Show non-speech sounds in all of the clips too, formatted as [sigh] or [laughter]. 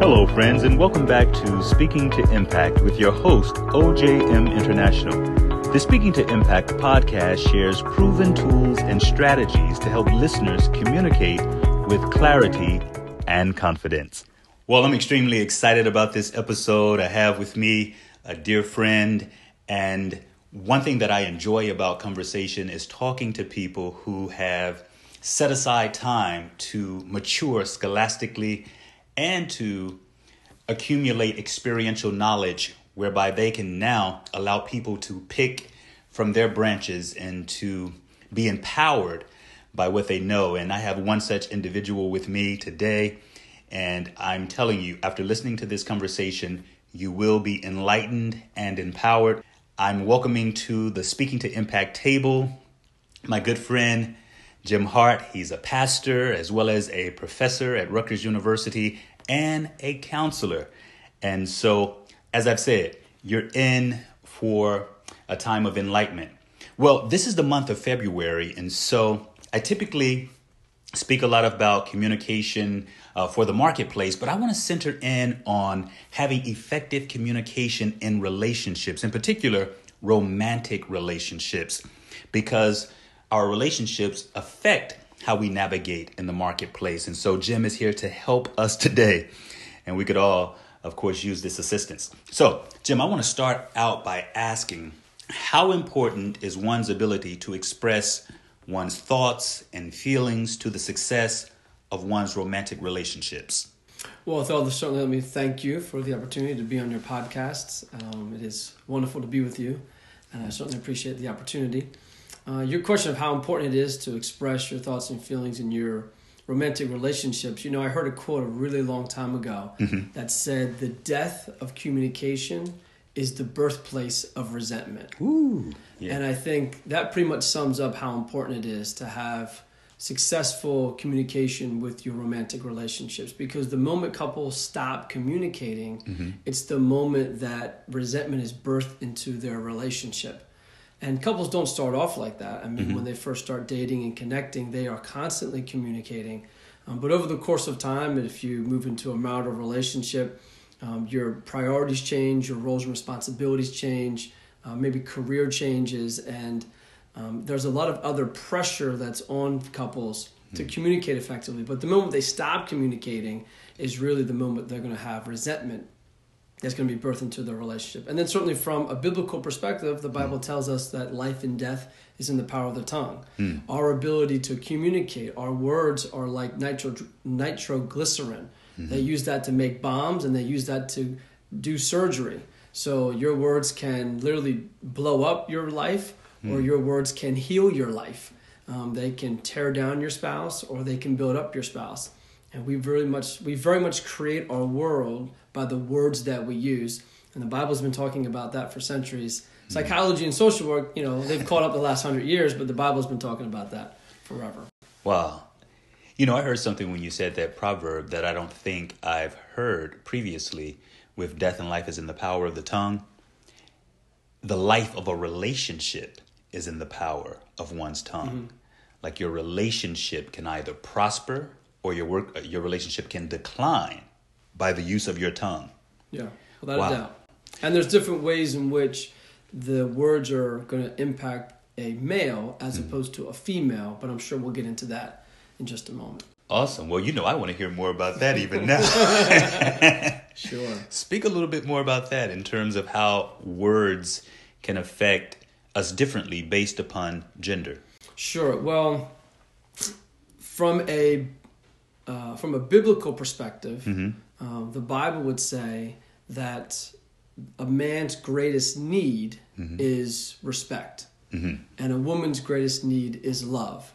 Hello, friends, and welcome back to Speaking to Impact with your host, OJM International. The Speaking to Impact podcast shares proven tools and strategies to help listeners communicate with clarity and confidence. Well, I'm extremely excited about this episode. I have with me a dear friend, and one thing that I enjoy about conversation is talking to people who have set aside time to mature scholastically and to accumulate experiential knowledge whereby they can now allow people to pick from their branches and to be empowered by what they know. And I have one such individual with me today. And I'm telling you, after listening to this conversation, you will be enlightened and empowered. I'm welcoming to the Speaking to Impact table my good friend, Jim Hart. He's a pastor as well as a professor at Rutgers University and a counselor. And so, as I've said, you're in for a time of enlightenment. Well, this is the month of February, and so I typically speak a lot about communication uh, for the marketplace, but I want to center in on having effective communication in relationships, in particular, romantic relationships, because our relationships affect how we navigate in the marketplace. And so Jim is here to help us today. And we could all, of course, use this assistance. So, Jim, I want to start out by asking how important is one's ability to express one's thoughts and feelings to the success of one's romantic relationships? Well, Othello, certainly let me thank you for the opportunity to be on your podcast. Um, it is wonderful to be with you, and I certainly appreciate the opportunity. Uh, your question of how important it is to express your thoughts and feelings in your romantic relationships. You know, I heard a quote a really long time ago mm-hmm. that said, "The death of communication is the birthplace of resentment." Ooh, yeah. And I think that pretty much sums up how important it is to have successful communication with your romantic relationships because the moment couples stop communicating, mm-hmm. it's the moment that resentment is birthed into their relationship. And couples don't start off like that. I mean, mm-hmm. when they first start dating and connecting, they are constantly communicating. Um, but over the course of time, if you move into a marital relationship, um, your priorities change, your roles and responsibilities change, uh, maybe career changes, and um, there's a lot of other pressure that's on couples to mm-hmm. communicate effectively. But the moment they stop communicating is really the moment they're going to have resentment that's going to be birthed into the relationship. And then, certainly, from a biblical perspective, the Bible mm. tells us that life and death is in the power of the tongue. Mm. Our ability to communicate, our words are like nitro, nitroglycerin. Mm-hmm. They use that to make bombs and they use that to do surgery. So, your words can literally blow up your life, mm. or your words can heal your life. Um, they can tear down your spouse, or they can build up your spouse and we very much we very much create our world by the words that we use. And the bible's been talking about that for centuries. Hmm. psychology and social work you know they've caught up the last hundred years but the bible's been talking about that forever. Wow you know i heard something when you said that proverb that i don't think i've heard previously with death and life is in the power of the tongue. The life of a relationship is in the power of one's tongue. Mm-hmm. like your relationship can either prosper or your work uh, your relationship can decline by the use of your tongue. Yeah, without wow. a doubt. And there's different ways in which the words are going to impact a male as mm-hmm. opposed to a female, but I'm sure we'll get into that in just a moment. Awesome. Well, you know, I want to hear more about that [laughs] even now. [laughs] sure. Speak a little bit more about that in terms of how words can affect us differently based upon gender. Sure. Well, from a uh, from a biblical perspective, mm-hmm. Um, the Bible would say that a man's greatest need mm-hmm. is respect, mm-hmm. and a woman's greatest need is love.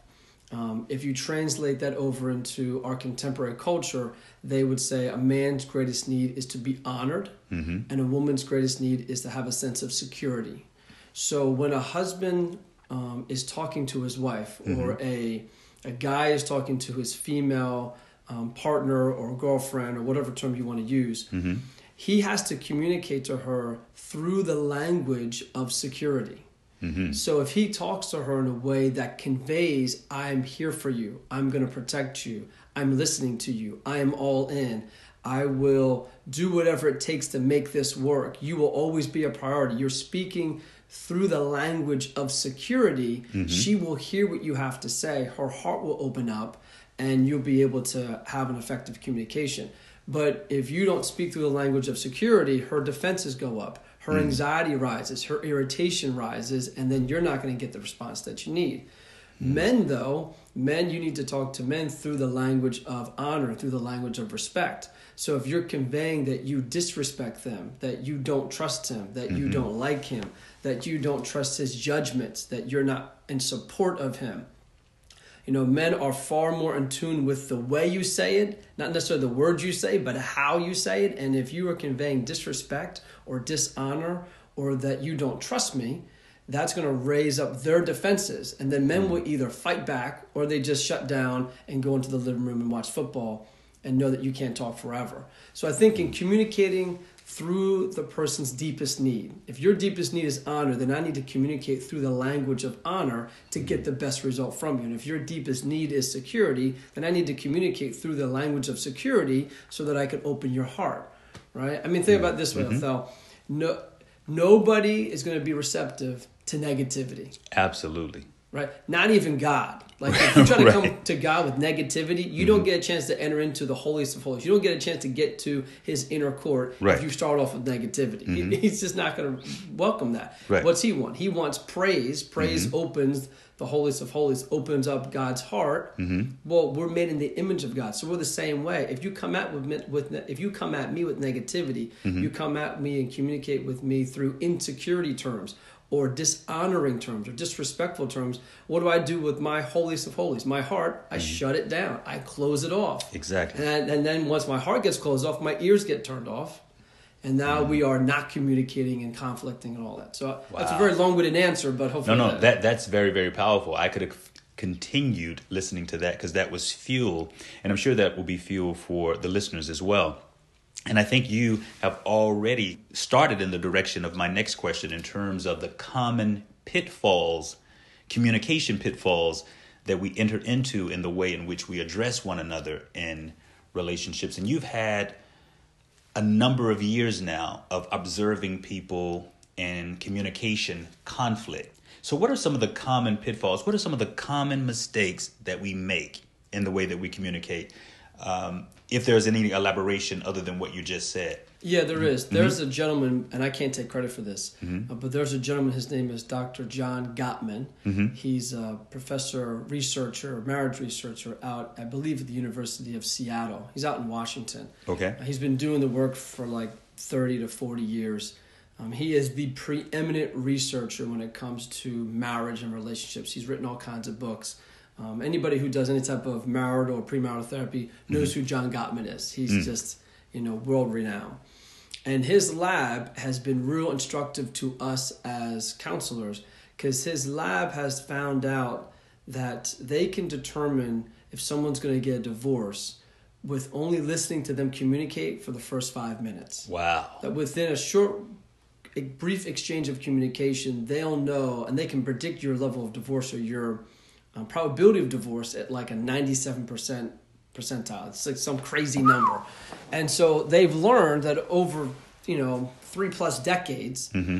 Um, if you translate that over into our contemporary culture, they would say a man's greatest need is to be honored, mm-hmm. and a woman's greatest need is to have a sense of security. So when a husband um, is talking to his wife, or mm-hmm. a a guy is talking to his female um, partner or girlfriend or whatever term you want to use, mm-hmm. he has to communicate to her through the language of security. Mm-hmm. So if he talks to her in a way that conveys, I'm here for you, I'm going to protect you, I'm listening to you, I am all in, I will do whatever it takes to make this work. You will always be a priority. You're speaking through the language of security. Mm-hmm. She will hear what you have to say. Her heart will open up and you'll be able to have an effective communication. But if you don't speak through the language of security, her defenses go up, her mm. anxiety rises, her irritation rises, and then you're not going to get the response that you need. Mm. Men, though, men, you need to talk to men through the language of honor, through the language of respect. So if you're conveying that you disrespect them, that you don't trust him, that mm-hmm. you don't like him, that you don't trust his judgments, that you're not in support of him, you know, men are far more in tune with the way you say it, not necessarily the words you say, but how you say it. And if you are conveying disrespect or dishonor or that you don't trust me, that's going to raise up their defenses. And then men will either fight back or they just shut down and go into the living room and watch football and know that you can't talk forever. So I think in communicating through the person's deepest need. If your deepest need is honor, then I need to communicate through the language of honor to get the best result from you. And if your deepest need is security, then I need to communicate through the language of security so that I can open your heart. Right? I mean, think about this way, mm-hmm. No, nobody is going to be receptive to negativity. Absolutely. Right? Not even God. Like if you [laughs] try to right. come to God with negativity, you mm-hmm. don't get a chance to enter into the holiest of holies. You don't get a chance to get to His inner court right. if you start off with negativity. Mm-hmm. [laughs] He's just not going to welcome that. Right. What's He want? He wants praise. Praise mm-hmm. opens the holiest of holies, opens up God's heart. Mm-hmm. Well, we're made in the image of God, so we're the same way. If you come at with, with if you come at me with negativity, mm-hmm. you come at me and communicate with me through insecurity terms or dishonoring terms or disrespectful terms, what do I do with my holiest of holies? My heart, I mm-hmm. shut it down. I close it off. Exactly. And, and then once my heart gets closed off, my ears get turned off. And now mm-hmm. we are not communicating and conflicting and all that. So wow. that's a very long-winded answer, but hopefully no, no, that, that that's very, very powerful. I could have continued listening to that because that was fuel, and I'm sure that will be fuel for the listeners as well. And I think you have already started in the direction of my next question in terms of the common pitfalls, communication pitfalls that we enter into in the way in which we address one another in relationships. And you've had a number of years now of observing people in communication conflict. So, what are some of the common pitfalls? What are some of the common mistakes that we make in the way that we communicate? Um, if there's any elaboration other than what you just said. Yeah, there is. Mm-hmm. There's a gentleman, and I can't take credit for this, mm-hmm. uh, but there's a gentleman. His name is Dr. John Gottman. Mm-hmm. He's a professor, researcher, marriage researcher out, I believe, at the University of Seattle. He's out in Washington. Okay. Uh, he's been doing the work for like 30 to 40 years. Um, he is the preeminent researcher when it comes to marriage and relationships. He's written all kinds of books. Um, anybody who does any type of marital or premarital therapy knows mm-hmm. who John Gottman is. He's mm. just, you know, world renowned. And his lab has been real instructive to us as counselors because his lab has found out that they can determine if someone's going to get a divorce with only listening to them communicate for the first five minutes. Wow. That within a short, a brief exchange of communication, they'll know and they can predict your level of divorce or your um, probability of divorce at like a 97% percentile. It's like some crazy number. And so they've learned that over, you know, three plus decades, mm-hmm.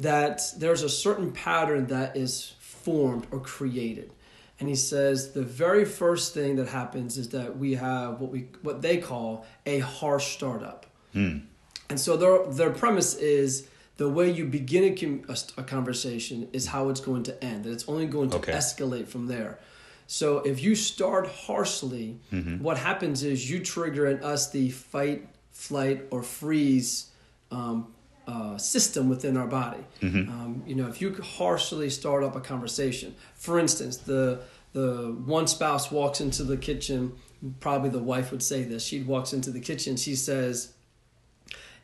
that there's a certain pattern that is formed or created. And he says the very first thing that happens is that we have what we what they call a harsh startup. Mm. And so their their premise is the way you begin a, a, conversation is how it's going to end, and it's only going to okay. escalate from there. So if you start harshly, mm-hmm. what happens is you trigger in us the fight, flight, or freeze um, uh, system within our body. Mm-hmm. Um, you know, if you harshly start up a conversation, for instance, the the one spouse walks into the kitchen. Probably the wife would say this. She walks into the kitchen. She says,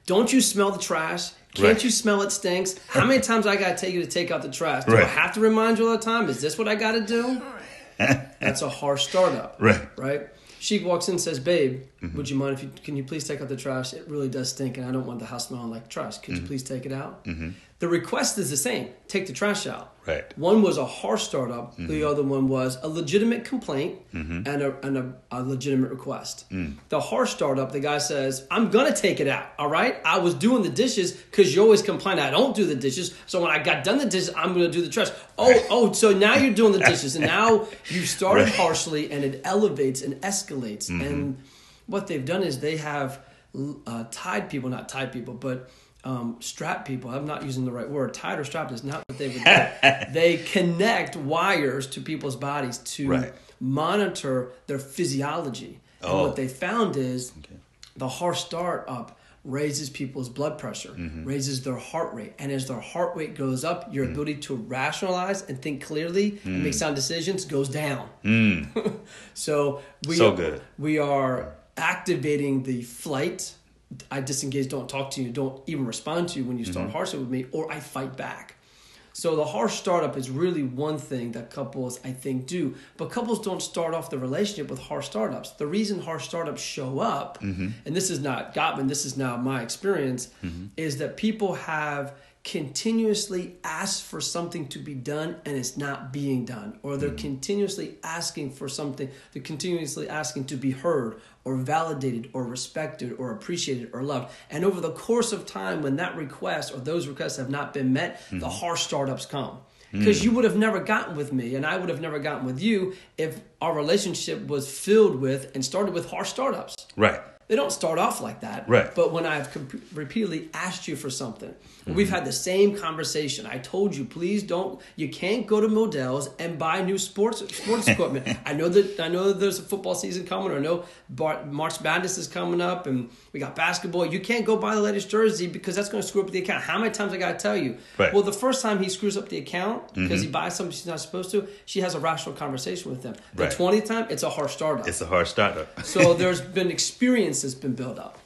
"Don't you smell the trash? Can't right. you smell it stinks? How many times I gotta tell you to take out the trash? Do right. I have to remind you all the time? Is this what I gotta do? That's a harsh startup. Right. Right. She walks in and says, "Babe, mm-hmm. would you mind if you can you please take out the trash? It really does stink, and I don't want the house smelling like trash. Could mm-hmm. you please take it out?" Mm-hmm. The request is the same: take the trash out. Right. One was a harsh startup. The other one was a legitimate complaint and, a, and a, a legitimate request. The harsh startup, the guy says, "I'm gonna take it out. All right. I was doing the dishes because you always complain I don't do the dishes. So when I got done the dishes, I'm gonna do the trash. Oh, oh. So now you're doing the [laughs] dishes, and now you started Right. harshly, and it elevates and escalates. And what they've done is they have uh, tied people, not tied people, but um, strap people. I'm not using the right word. Tied or strapped is not what they would do. [laughs] they connect wires to people's bodies to Right. monitor their physiology. And Oh. what they found is the harsh start up raises people's blood pressure, Mm-hmm. raises their heart rate. And as their heart rate goes up, Mm. your ability to rationalize and think clearly and make sound decisions goes down. [laughs] so we Mm. So good. we are activating the flight. I disengage, don't talk to you, don't even respond to you when you start Mm-hmm. harshly with me, or I fight back. So the harsh startup is really one thing that couples I think do, but couples don't start off the relationship with harsh startups. The reason harsh startups show up, Mm-hmm. and this is not Gottman, this is now my experience, is that people have continuously ask for something to be done and it's not being done, or they're mm. continuously asking for something, they're continuously asking to be heard or validated or respected or appreciated or loved. And over the course of time, when that request or those requests have not been met, the mm-hmm. harsh startups come. Mm. Because you would have never gotten with me, and I would have never gotten with you if our relationship was filled with and started with harsh startups. Right. They don't start off like that. Right. But when I've comp- repeatedly asked you for something, we've had the same conversation. I told you, please don't. You can't go to Modell's and buy new sports sports [laughs] equipment. I know that I know that there's a football season coming. Or I know Bar- March Madness is coming up, and we got basketball. You can't go buy the latest jersey because that's going to screw up the account. How many times I got to tell you? Right. Well, the first time he screws up the account because he mm-hmm. buys something she's not supposed to, she has a rational conversation with him. The Right. twentieth time, it's a harsh startup. It's a hard startup. So there's been [laughs] experience that's been built up.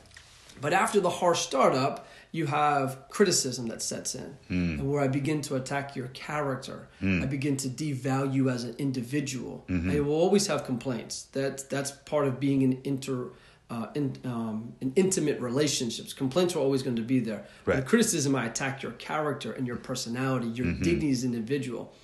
But after the harsh startup, you have criticism that sets in, and where I begin to attack your character. I begin to devalue as an individual. I will always have complaints. That that's part of being an inter. Uh, in, um, in intimate relationships, complaints are always going to be there. Right. criticism, I attack your character and your personality, your dignity as an individual.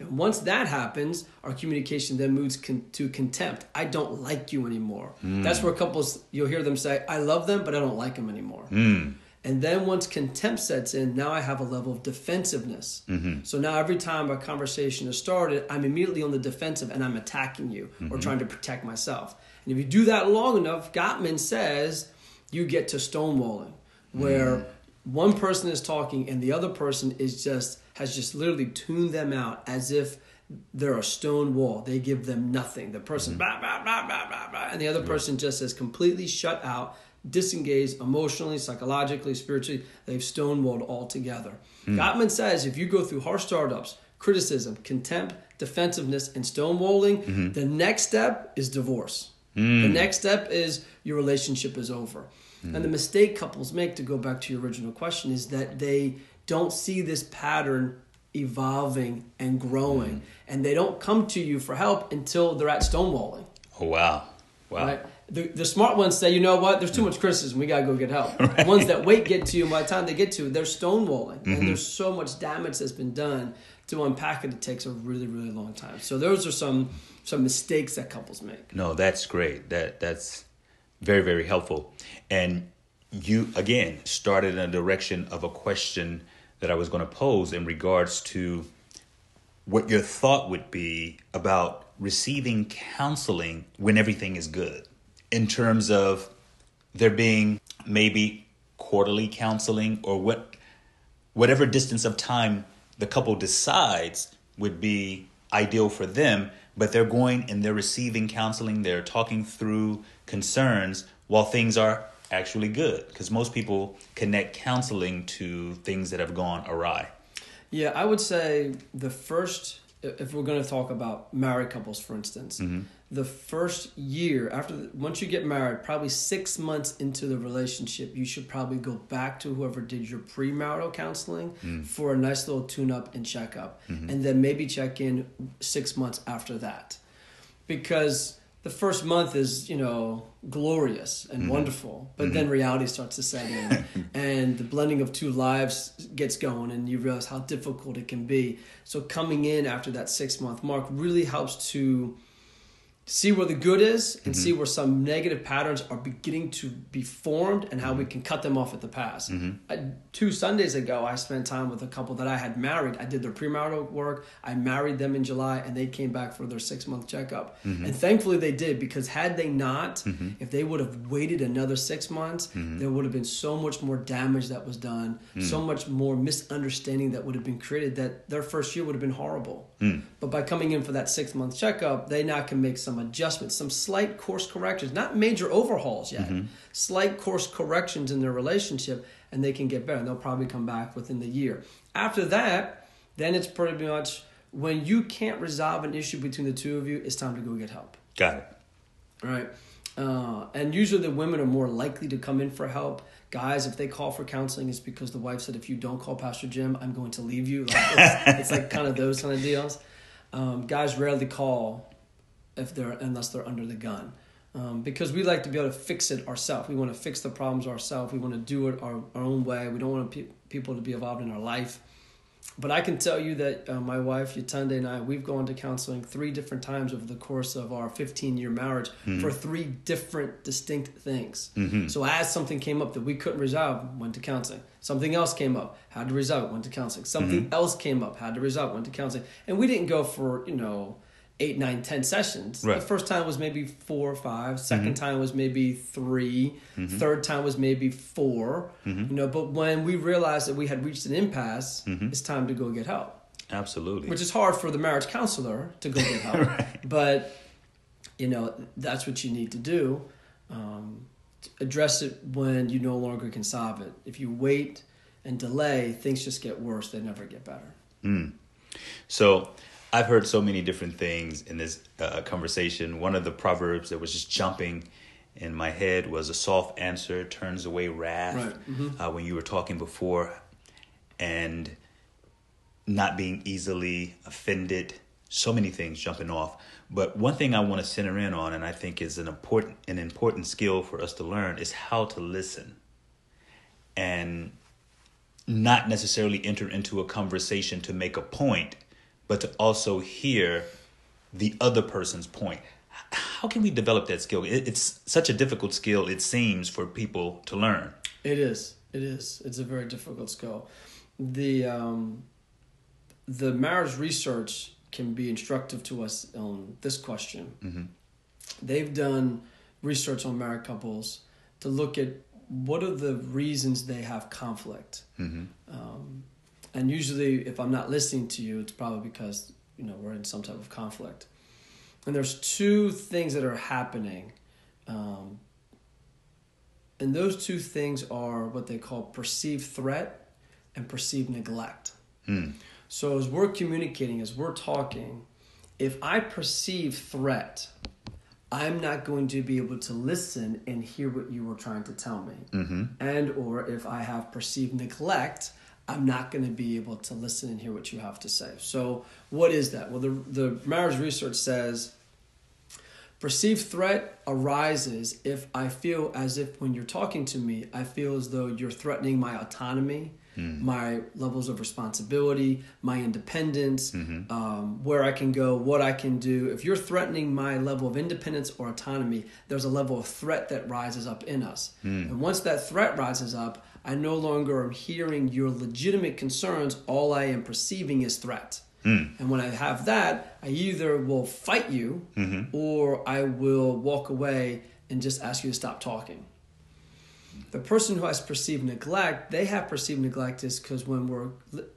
And once that happens, our communication then moves con- to contempt. I don't like you anymore. Hmm. That's where couples, you'll hear them say, I love them, but I don't like them anymore. Hmm. And then once contempt sets in, now I have a level of defensiveness. Mm-hmm. So now every time a conversation is started, I'm immediately on the defensive and I'm attacking you or mm-hmm. trying to protect myself. And if you do that long enough, Gottman says you get to stonewalling, hmm. where one person is talking and the other person is just has just literally tuned them out as if they're a stone wall. They give them nothing. The person mm-hmm. blah blah blah blah, and the other person just is completely shut out, disengaged emotionally, psychologically, spiritually. They've stonewalled altogether. Mm. Gottman says if you go through harsh startups, criticism, contempt, defensiveness, and stonewalling, mm-hmm. the next step is divorce. The mm. next step is your relationship is over. And the mm. mistake couples make, to go back to your original question, is that they don't see this pattern evolving and growing. Mm. And they don't come to you for help until they're at stonewalling. Oh, wow. Wow. Right? The, the smart ones say, you know what, there's too much criticism, we gotta go get help. [laughs] The ones that wait get to you, and by the time they get to you, they're stonewalling. And mm-hmm. there's so much damage that's been done to unpack it, it takes a really, really long time. So those are some some mistakes that couples make. No, that's great. That that's very very helpful. And you again started in a direction of a question that I was going to pose in regards to what your thought would be about receiving counseling when everything is good. In terms of there being maybe quarterly counseling or what whatever distance of time the couple decides would be ideal for them but they're going and they're receiving counseling they're talking through concerns while things are actually good because most people connect counseling to things that have gone awry Yeah, I would say the first, if we're going to talk about married couples, for instance, mm-hmm. the first year after, the, once you get married, probably six months into the relationship, you should probably go back to whoever did your premarital counseling mm. for a nice little tune up and check up. Mm-hmm. And then maybe check in six months after that. Because the first month is you know glorious and Mm-hmm. wonderful but then reality starts to set in. [laughs] And the blending of two lives gets going and you realize how difficult it can be. So coming in after that six month mark really helps to see where the good is and see mm-hmm. where some negative patterns are beginning to be formed and how we mm-hmm. can cut them off at the pass. Mm-hmm. I, two Sundays ago, I spent time with a couple that I had married. I did their premarital work. I married them in July, and they came back for their six month checkup. And thankfully, they did because had they not, if they would have waited another six months, there would have been so much more damage that was done, so mm. much more misunderstanding that would have been created that their first year would have been horrible. Hmm. But by coming in for that six month checkup, they now can make some adjustments, some slight course corrections, not major overhauls yet, mm-hmm. slight course corrections in their relationship, and they can get better. And they'll probably come back within the year. After that, then it's pretty much when you can't resolve an issue between the two of you, it's time to go get help. Got it. Right. Uh, and usually the women are more likely to come in for help. Guys, if they call for counseling, it's because the wife said, if you don't call Pastor Jim, I'm going to leave you. Like, it's, [laughs] it's like kind of those kind of deals. Um, guys rarely call if they're unless they're under the gun. Um, because we like to be able to fix it ourselves. We want to fix the problems ourselves. We want to do it our, our own way. We don't want pe- people to be involved in our life. But I can tell you that uh, my wife, Yatunde, and I, we've gone to counseling three different times over the course of our 15 year marriage mm-hmm. for three different distinct things. Mm-hmm. So, as something came up that we couldn't resolve, went to counseling. Something else came up, had to resolve went to counseling. Something mm-hmm. else came up, had to resolve went to counseling. And we didn't go for, you know, eight, nine, ten sessions. Right. The first time was maybe four or five. 2nd mhm. time was maybe 3 mhm. Third time was maybe 4 mhm. You know, but when we realized that we had reached an impasse, it's time to go get help. Absolutely. Which is hard for the marriage counselor to go get help. [laughs] But you know, that's what you need to do. Um, address it when you no longer can solve it. If you wait and delay, things just get worse. They never get better. Hmm. So I've heard so many different things in this uh, conversation. One of the proverbs that was just jumping in my head was a soft answer turns away wrath. Right. Uh, when you were talking before, and not being easily offended. So many things jumping off. But one thing I want to center in on, and I think is an important an important skill for us to learn, is how to listen. And not necessarily enter into a conversation to make a point, but to also hear the other person's point. How can we develop that skill? It's such a difficult skill, it seems, for people to learn. It is. It is. It's a very difficult skill. The um, the marriage research can be instructive to us on this question. They've done research on married couples to look at what are the reasons they have conflict. Um, and usually, if I'm not listening to you, it's probably because you know we're in some type of conflict. And there's two things that are happening. Um, and those two things are what they call perceived threat and perceived neglect. So as we're communicating, as we're talking, if I perceive threat, I'm not going to be able to listen and hear what you were trying to tell me. And or if I have perceived neglect, I'm not going to be able to listen and hear what you have to say. So what is that? Well, the the marriage research says Perceived threat arises if I feel as if when you're talking to me, I feel as though you're threatening my autonomy, hmm. my levels of responsibility, my independence, mm-hmm. um, where I can go, what I can do. If you're threatening my level of independence or autonomy, there's a level of threat that rises up in us. Hmm. And once that threat rises up, I no longer am hearing your legitimate concerns. All I am perceiving is threat. Hmm. And when I have that, I either will fight you mm-hmm. or I will walk away and just ask you to stop talking. The person who has perceived neglect, they have perceived neglect is because when we're,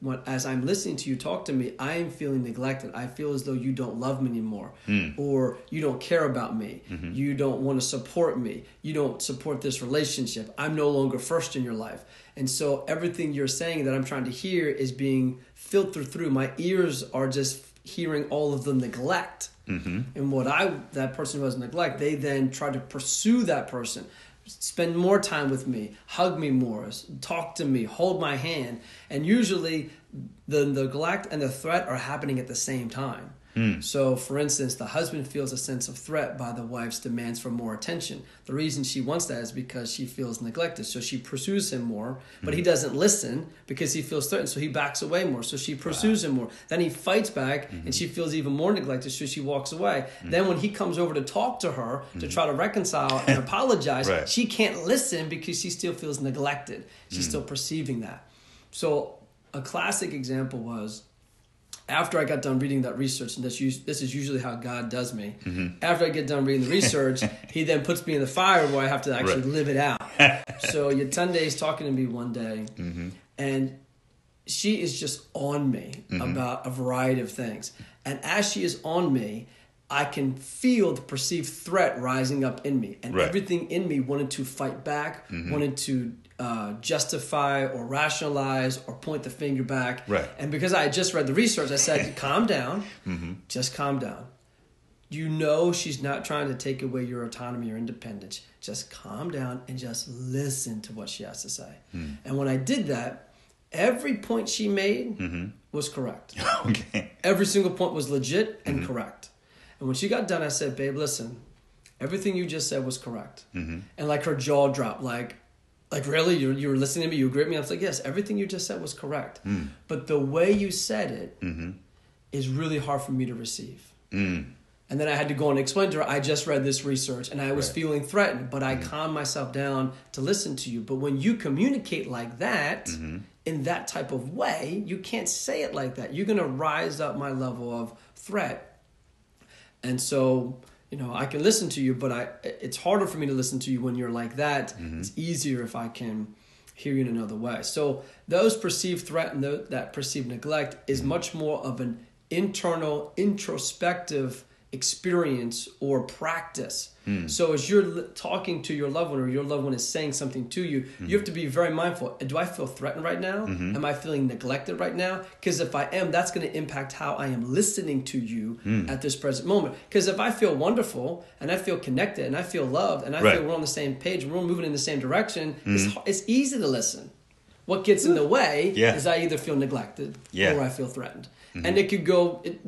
when, as I'm listening to you talk to me, I am feeling neglected. I feel as though you don't love me anymore, hmm. or you don't care about me, mm-hmm. you don't want to support me, you don't support this relationship. I'm no longer first in your life, and so everything you're saying that I'm trying to hear is being filtered through. My ears are just hearing all of the neglect, mm-hmm. and what I that person who has neglect, they then try to pursue that person spend more time with me, hug me more, talk to me, hold my hand. And usually the neglect and the threat are happening at the same time. Hmm. So, for instance, the husband feels a sense of threat by the wife's demands for more attention. The reason she wants that is because she feels neglected. So she pursues him more, but he hmm. doesn't listen because he feels threatened. So he backs away more. So she pursues him more. Then he fights back and hmm. she feels even more neglected. So she walks away. Then when he comes over to talk to her to try to reconcile and [laughs] apologize, Right. she can't listen because she still feels neglected. She's still perceiving that. So a classic example was after I got done reading that research, and this, this is usually how God does me. Mm-hmm. After I get done reading the research, [laughs] He then puts me in the fire where I have to actually Right. live it out. [laughs] so Yatunde is talking to me one day, mm-hmm. and she is just on me mm-hmm. about a variety of things. And as she is on me, I can feel the perceived threat rising up in me, and Right. everything in me wanted to fight back, mm-hmm. wanted to uh, justify or rationalize or point the finger back. Right. And because I had just read the research, I said, [coughs] "Calm down, mm-hmm. just calm down." You know she's not trying to take away your autonomy or independence. Just calm down and just listen to what she has to say. Hmm. And when I did that, every point she made mm-hmm. was correct. [laughs] okay. Every single point was legit and correct. And when she got done, I said, "Babe, listen, everything you just said was correct." Mm-hmm. And like her jaw dropped, like, like really, you you were listening to me, you agree with me. I was like, "Yes, everything you just said was correct." Mm. But the way you said it mm-hmm. is really hard for me to receive. Mm. And then I had to go and explain to her, I just read this research and I was Right. feeling threatened, but I mm-hmm. calmed myself down to listen to you. But when you communicate like that, in that type of way, you can't say it like that. You're going to rise up my level of threat. And so, you know, I can listen to you, but I it's harder for me to listen to you when you're like that. Mm-hmm. It's easier if I can hear you in another way. So those perceived threat and that perceived neglect is mm-hmm. much more of an internal, introspective experience or practice. Hmm. So as you're talking to your loved one or your loved one is saying something to you, hmm. you have to be very mindful. Uh, do I feel threatened right now? Hmm. Am I feeling neglected right now? Because if I am, that's going to impact how I am listening to you at this present moment. Because if I feel wonderful and I feel connected and I feel loved and I Right. feel we're on the same page, we're moving in the same direction, it's, it's easy to listen. What gets in the way Yeah. is I either feel neglected Yeah. or I feel threatened. Mm-hmm. And it could go, it,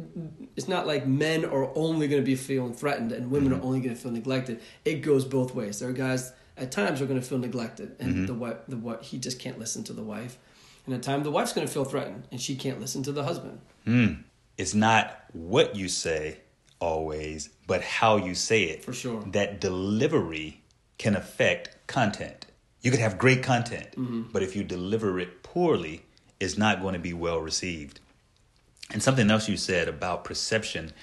it's not like men are only going to be feeling threatened and women are mm-hmm. only going to feel neglected. It goes both ways. There are guys at times are going to feel neglected and mm-hmm. the what the what he just can't listen to the wife. And at times the wife's going to feel threatened and she can't listen to the husband. Hmm. It's not what you say always, but how you say it. For sure. That delivery can affect content. You could have great content, but if you deliver it poorly, it's not going to be well received. And something else you said about perception,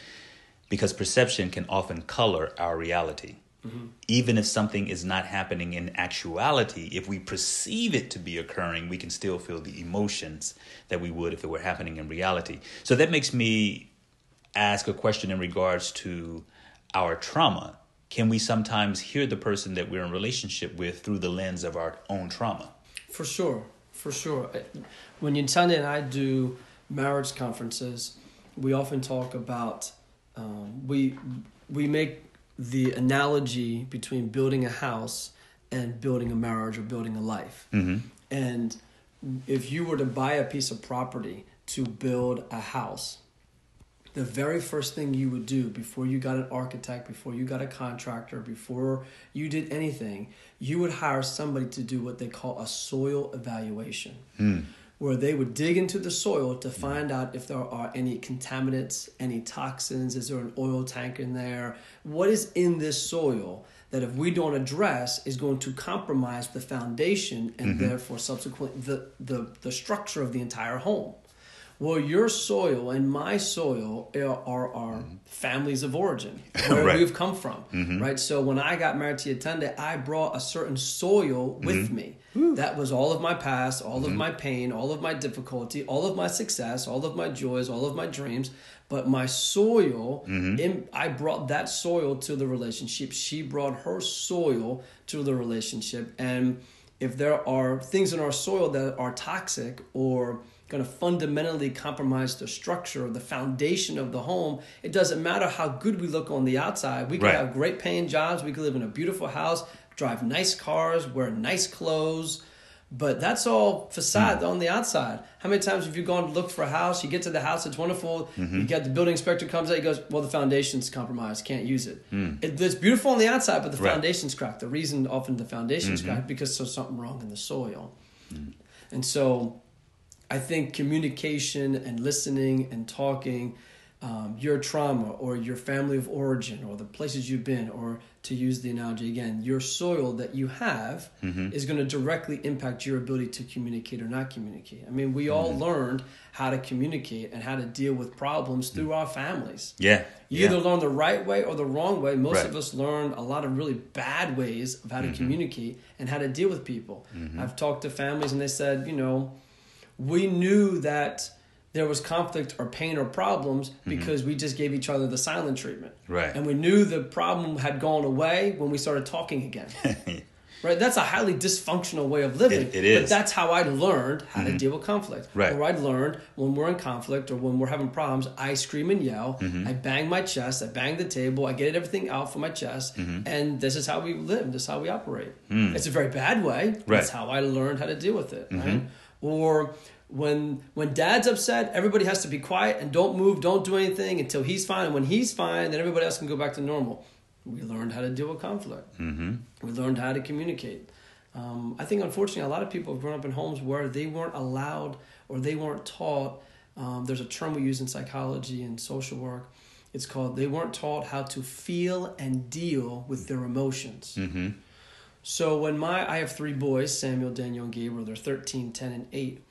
because perception can often color our reality. Mm-hmm. Even if something is not happening in actuality, if we perceive it to be occurring, we can still feel the emotions that we would if it were happening in reality. So that makes me ask a question in regards to our trauma. Can we sometimes hear the person that we're in relationship with through the lens of our own trauma? For sure, for sure. When Yintanda and I do marriage conferences, we often talk about um, we we make the analogy between building a house and building a marriage or building a life. And if you were to buy a piece of property to build a house, the very first thing you would do before you got an architect, before you got a contractor, before you did anything, you would hire somebody to do what they call a soil evaluation, where they would dig into the soil to find out if there are any contaminants, any toxins, is there an oil tank in there, what is in this soil that if we don't address is going to compromise the foundation and mm-hmm. therefore subsequently the, the, the structure of the entire home. Well, your soil and my soil eh, are, are our families of origin, [laughs] where Right. we've come from, mm-hmm. right? So when I got married to Yatunde, I brought a certain soil with mm-hmm. me. That was all of my past, all of mm-hmm. my pain, all of my difficulty, all of my success, all of my joys, all of my dreams. But my soil, in, I brought that soil to the relationship. She brought her soil to the relationship. And if there are things in our soil that are toxic or going to fundamentally compromise the structure, of the foundation of the home, it doesn't matter how good we look on the outside. We can Right. have great paying jobs, we can live in a beautiful house, drive nice cars, wear nice clothes, But that's all facade mm. on the outside. How many times have you gone to look for a house? You get to the house, it's wonderful. Mm-hmm. You get the building inspector comes out, he goes, "Well, the foundation's compromised, can't use it." Mm. it it's beautiful on the outside, but the right. foundation's cracked. The reason often the foundation's mm-hmm. cracked because there's something wrong in the soil, mm. and so I think communication and listening and talking um, your trauma or your family of origin or the places you've been, or to use the analogy again, your soil that you have mm-hmm. is going to directly impact your ability to communicate or not communicate. I mean, we all mm-hmm. learned how to communicate and how to deal with problems through mm. our families. Yeah. You yeah. either learn the right way or the wrong way. Most right. of us learn a lot of really bad ways of how to mm-hmm. communicate and how to deal with people. Mm-hmm. I've talked to families and they said, you know, we knew that there was conflict or pain or problems mm-hmm. because mm-hmm. we just gave each other the silent treatment. Right. And we knew the problem had gone away when we started talking again. [laughs] right. That's a highly dysfunctional way of living. it, it is. But that's how I learned how mm-hmm. to deal with conflict. Right. Or I learned when we're in conflict or when we're having problems, I scream and yell. Mm-hmm. I bang my chest. I bang the table. I get everything out from my chest. Mm-hmm. And this is how we live. This is how we operate. Mm. It's a very bad way. Right. That's how I learned how to deal with it. Right. Or when when dad's upset, everybody has to be quiet and don't move, don't do anything until he's fine. And when he's fine, then everybody else can go back to normal. We learned how to deal with conflict. Mm-hmm. We learned how to communicate. Um, I think, unfortunately, a lot of people have grown up in homes where they weren't allowed or they weren't taught. Um, there's a term we use in psychology and social work. It's called they weren't taught how to feel and deal with their emotions. Mm-hmm. So when my I have three boys, Samuel, Daniel, and Gabriel. They're 13, 10, and 8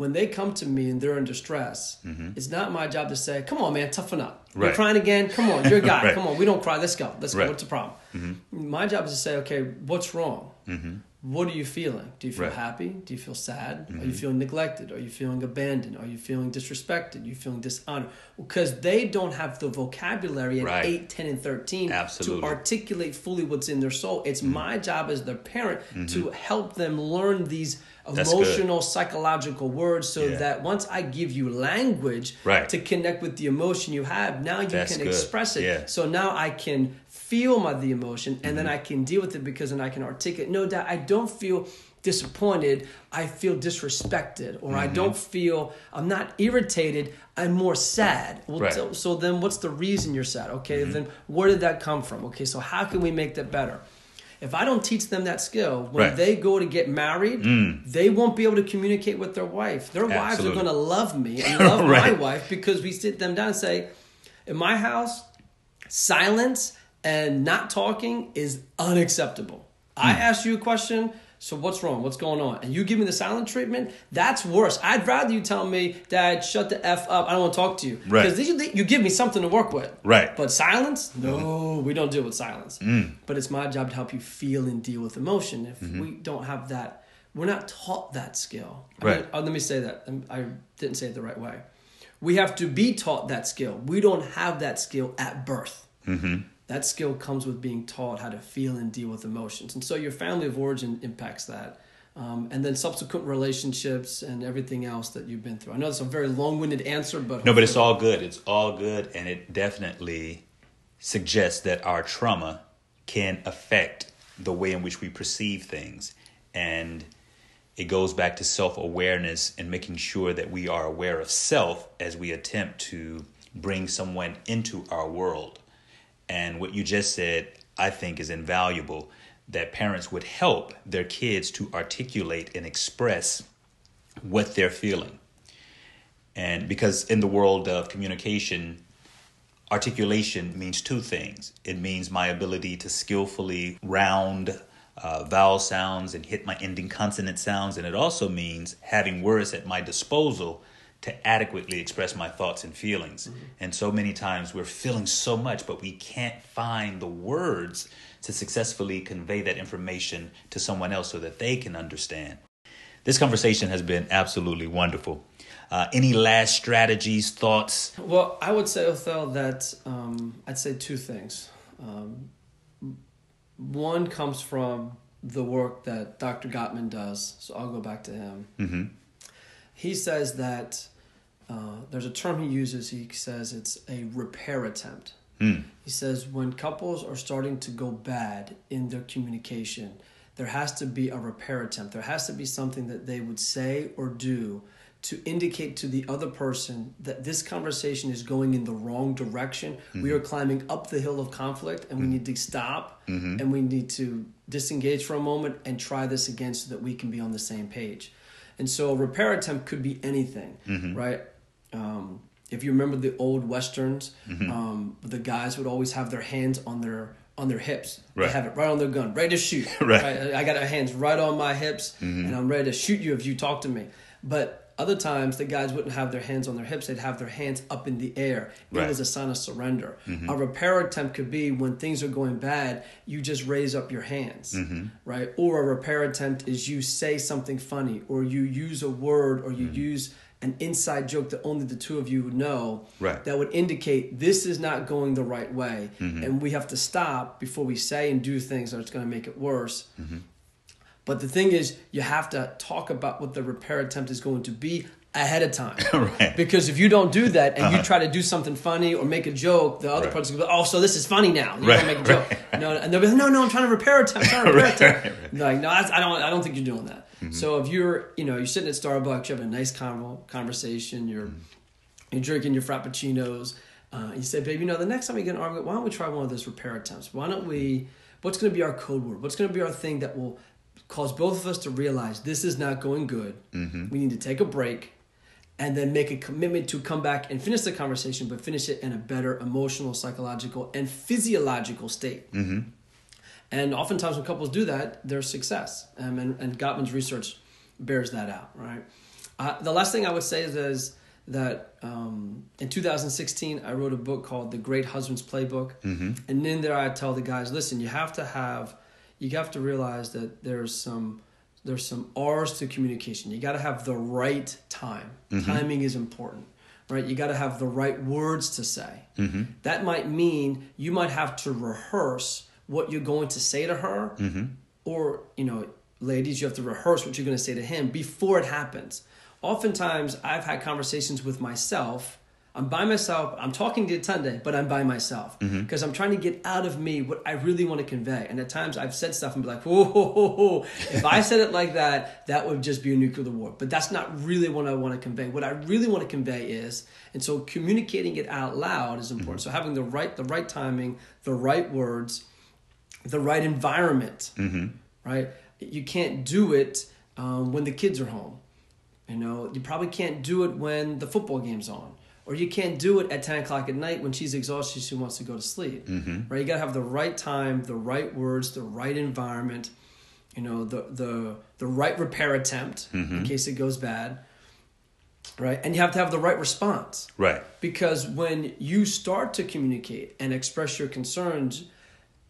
when they come to me and they're in distress, mm-hmm. it's not my job to say, "Come on, man, toughen up. Right. You're crying again. Come on, you're a [laughs] guy. right. Come on, we don't cry. Let's go. Let's right. go. What's the problem?" Mm-hmm. My job is to say, "Okay, what's wrong? Mm-hmm. What are you feeling? Do you feel happy? Do you feel sad? Are you mm-hmm. feeling neglected? Are you feeling abandoned? Are you feeling disrespected? Are you feeling dishonored? Because they don't have the vocabulary at 8, 10, and 13 Absolutely. to articulate fully what's in their soul. It's mm-hmm. my job as their parent to mm-hmm. help them learn these emotional, psychological words so yeah. that once I give you language right. to connect with the emotion you have, now you That's can good. express it. Yeah. So now I can feel my the emotion and mm-hmm. then I can deal with it because then I can articulate. No doubt I don't feel disappointed, I feel disrespected, or mm-hmm. I don't feel, I'm not irritated, I'm more sad. Well, right. so, so, then what's the reason you're sad? Okay, mm-hmm. then where did that come from? Okay, so how can we make that better? If I don't teach them that skill, when right. they go to get married, mm. they won't be able to communicate with their wife. Their Absolutely. wives are going to love me and [laughs] love right. my wife because we sit them down and say, in my house, silence and not talking is unacceptable. Mm. I ask you a question, so what's wrong? What's going on? And you give me the silent treatment? That's worse. I'd rather you tell me, Dad, shut the f up. I don't want to talk to you. Right. Because you, you give me something to work with. Right. But silence? No, we don't deal with silence. Mm. But it's my job to help you feel and deal with emotion. If mm-hmm. we don't have that, we're not taught that skill. I right. Mean, oh, let me say that. I didn't say it the right way. We have to be taught that skill. We don't have that skill at birth. Mm-hmm that skill comes with being taught how to feel and deal with emotions. And so your family of origin impacts that. Um, and then subsequent relationships and everything else that you've been through. I know it's a very long-winded answer, but no, but it's all good. It's all good, and it definitely suggests that our trauma can affect the way in which we perceive things, and it goes back to self-awareness and making sure that we are aware of self as we attempt to bring someone into our world. And what you just said, I think, is invaluable that parents would help their kids to articulate and express what they're feeling. And because in the world of communication, articulation means two things it means my ability to skillfully round uh, vowel sounds and hit my ending consonant sounds, and it also means having words at my disposal to adequately express my thoughts and feelings. Mm-hmm. And so many times we're feeling so much, but we can't find the words to successfully convey that information to someone else so that they can understand. This conversation has been absolutely wonderful. Uh, any last strategies, thoughts? Well, I would say, Othel, that um, I'd say two things. Um, one comes from the work that Dr. Gottman does, so I'll go back to him. Mm-hmm he says that uh, there's a term he uses. He says it's a repair attempt. Mm. He says when couples are starting to go bad in their communication, there has to be a repair attempt. There has to be something that they would say or do to indicate to the other person that this conversation is going in the wrong direction. Mm-hmm. We are climbing up the hill of conflict and we mm-hmm. need to stop mm-hmm. and we need to disengage for a moment and try this again so that we can be on the same page. And so a repair attempt could be anything, mm-hmm. right? Um, if you remember the old westerns, mm-hmm. um, the guys would always have their hands on their on their hips. Right. They have it right on their gun, ready to shoot. [laughs] right. right. I got my hands right on my hips, mm-hmm. and I'm ready to shoot you if you talk to me. But other times, the guys wouldn't have their hands on their hips; they'd have their hands up in the air. It right. was a sign of surrender. Mm-hmm. A repair attempt could be when things are going bad, you just raise up your hands, mm-hmm. right? Or a repair attempt is you say something funny, or you use a word, or you mm-hmm. use an inside joke that only the two of you would know right. that would indicate this is not going the right way mm-hmm. and we have to stop before we say and do things that it's going to make it worse mm-hmm. But the thing is you have to talk about what the repair attempt is going to be ahead of time [laughs] right. because if you don't do that and uh-huh. you try to do something funny or make a joke the other right. person's going to go oh so this is funny now you right. make a joke right. no and they'll be like no no i'm trying to repair attempt i'm trying to repair [laughs] attempt like no I don't i don't think you're doing that Mm-hmm. So if you're, you know, you're sitting at Starbucks, you're having a nice convo, conversation, you're mm-hmm. you're drinking your frappuccinos, uh, you say, babe, you know, the next time we get an argument, why don't we try one of those repair attempts? Why don't we? What's going to be our code word? What's going to be our thing that will cause both of us to realize this is not going good? Mm-hmm. We need to take a break and then make a commitment to come back and finish the conversation, but finish it in a better emotional, psychological, and physiological state. Mm-hmm. And oftentimes, when couples do that, there's success. Um, and, and Gottman's research bears that out, right? Uh, the last thing I would say is, is that um, in 2016, I wrote a book called The Great Husband's Playbook. Mm-hmm. And in there, I tell the guys, listen, you have to have, you have to realize that there's some, there's some R's to communication. You got to have the right time. Mm-hmm. Timing is important right? You got to have the right words to say. Mm-hmm. That might mean you might have to rehearse what you're going to say to her mm-hmm. or you know ladies you have to rehearse what you're going to say to him before it happens oftentimes i've had conversations with myself i'm by myself i'm talking to Tunde, but i'm by myself because mm-hmm. i'm trying to get out of me what i really want to convey and at times i've said stuff and be like whoa, [laughs] whoa, whoa, whoa. if i said it like that that would just be a nuclear war but that's not really what i want to convey what i really want to convey is and so communicating it out loud is important mm-hmm. so having the right the right timing the right words the right environment, mm-hmm. right? You can't do it um, when the kids are home. You know, you probably can't do it when the football game's on, or you can't do it at ten o'clock at night when she's exhausted, she wants to go to sleep. Mm-hmm. Right? You gotta have the right time, the right words, the right environment. You know, the the the right repair attempt mm-hmm. in case it goes bad. Right, and you have to have the right response. Right, because when you start to communicate and express your concerns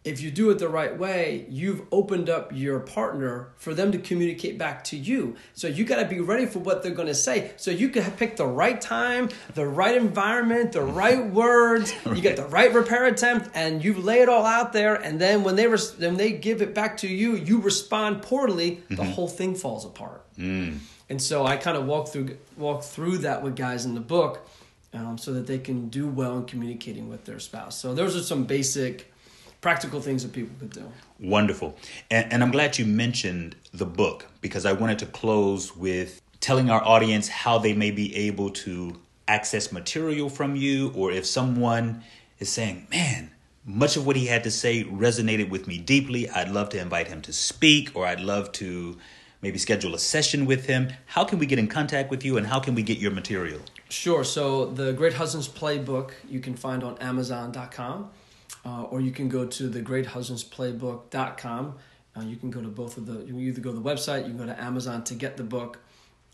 if you do it the right way, you've opened up your partner for them to communicate back to you. So you got to be ready for what they're going to say. So you can pick the right time, the right environment, the right [laughs] words. You get the right repair attempt, and you lay it all out there. And then when they res- when they give it back to you, you respond poorly. Mm-hmm. The whole thing falls apart. Mm. And so I kind of walk through walk through that with guys in the book, um, so that they can do well in communicating with their spouse. So those are some basic practical things that people could do. Wonderful. And, and I'm glad you mentioned the book because I wanted to close with telling our audience how they may be able to access material from you or if someone is saying, man, much of what he had to say resonated with me deeply. I'd love to invite him to speak or I'd love to maybe schedule a session with him. How can we get in contact with you and how can we get your material? Sure. So, the Great Husbands Playbook you can find on Amazon.com uh, or you can go to the greathusbandsplaybook.com. Uh, you can go to both of the, you can either go to the website, you can go to Amazon to get the book.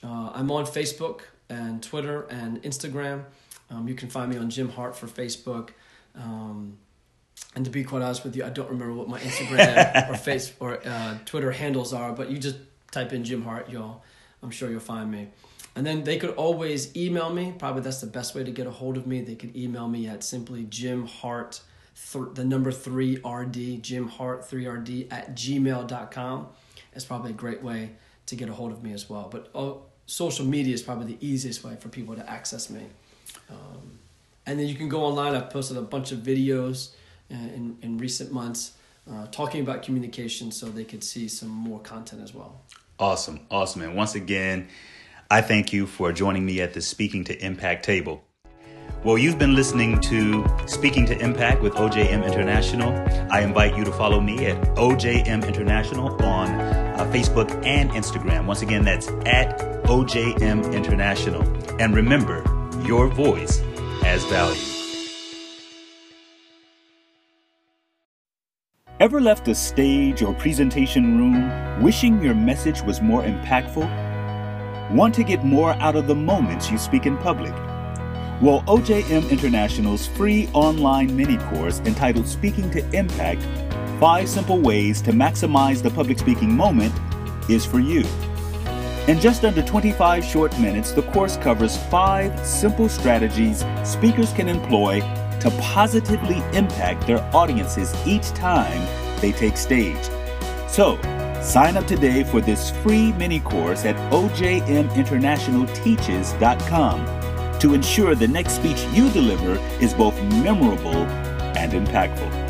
Uh, I'm on Facebook and Twitter and Instagram. Um, you can find me on Jim Hart for Facebook. Um, and to be quite honest with you, I don't remember what my Instagram [laughs] or face or uh, Twitter handles are, but you just type in Jim Hart, you'll, I'm sure you'll find me. And then they could always email me. Probably that's the best way to get a hold of me. They could email me at simply Jim Hart th- the number 3RD, Jim Hart 3RD at gmail.com. It's probably a great way to get a hold of me as well. But uh, social media is probably the easiest way for people to access me. Um, and then you can go online. I've posted a bunch of videos uh, in, in recent months uh, talking about communication so they could see some more content as well. Awesome, awesome. And once again, I thank you for joining me at the Speaking to Impact table. Well, you've been listening to Speaking to Impact with OJM International. I invite you to follow me at OJM International on uh, Facebook and Instagram. Once again, that's at OJM International. And remember, your voice has value. Ever left a stage or presentation room wishing your message was more impactful? Want to get more out of the moments you speak in public? Well, OJM International's free online mini course entitled Speaking to Impact Five Simple Ways to Maximize the Public Speaking Moment is for you. In just under 25 short minutes, the course covers five simple strategies speakers can employ to positively impact their audiences each time they take stage. So, sign up today for this free mini course at ojminternationalteaches.com to ensure the next speech you deliver is both memorable and impactful.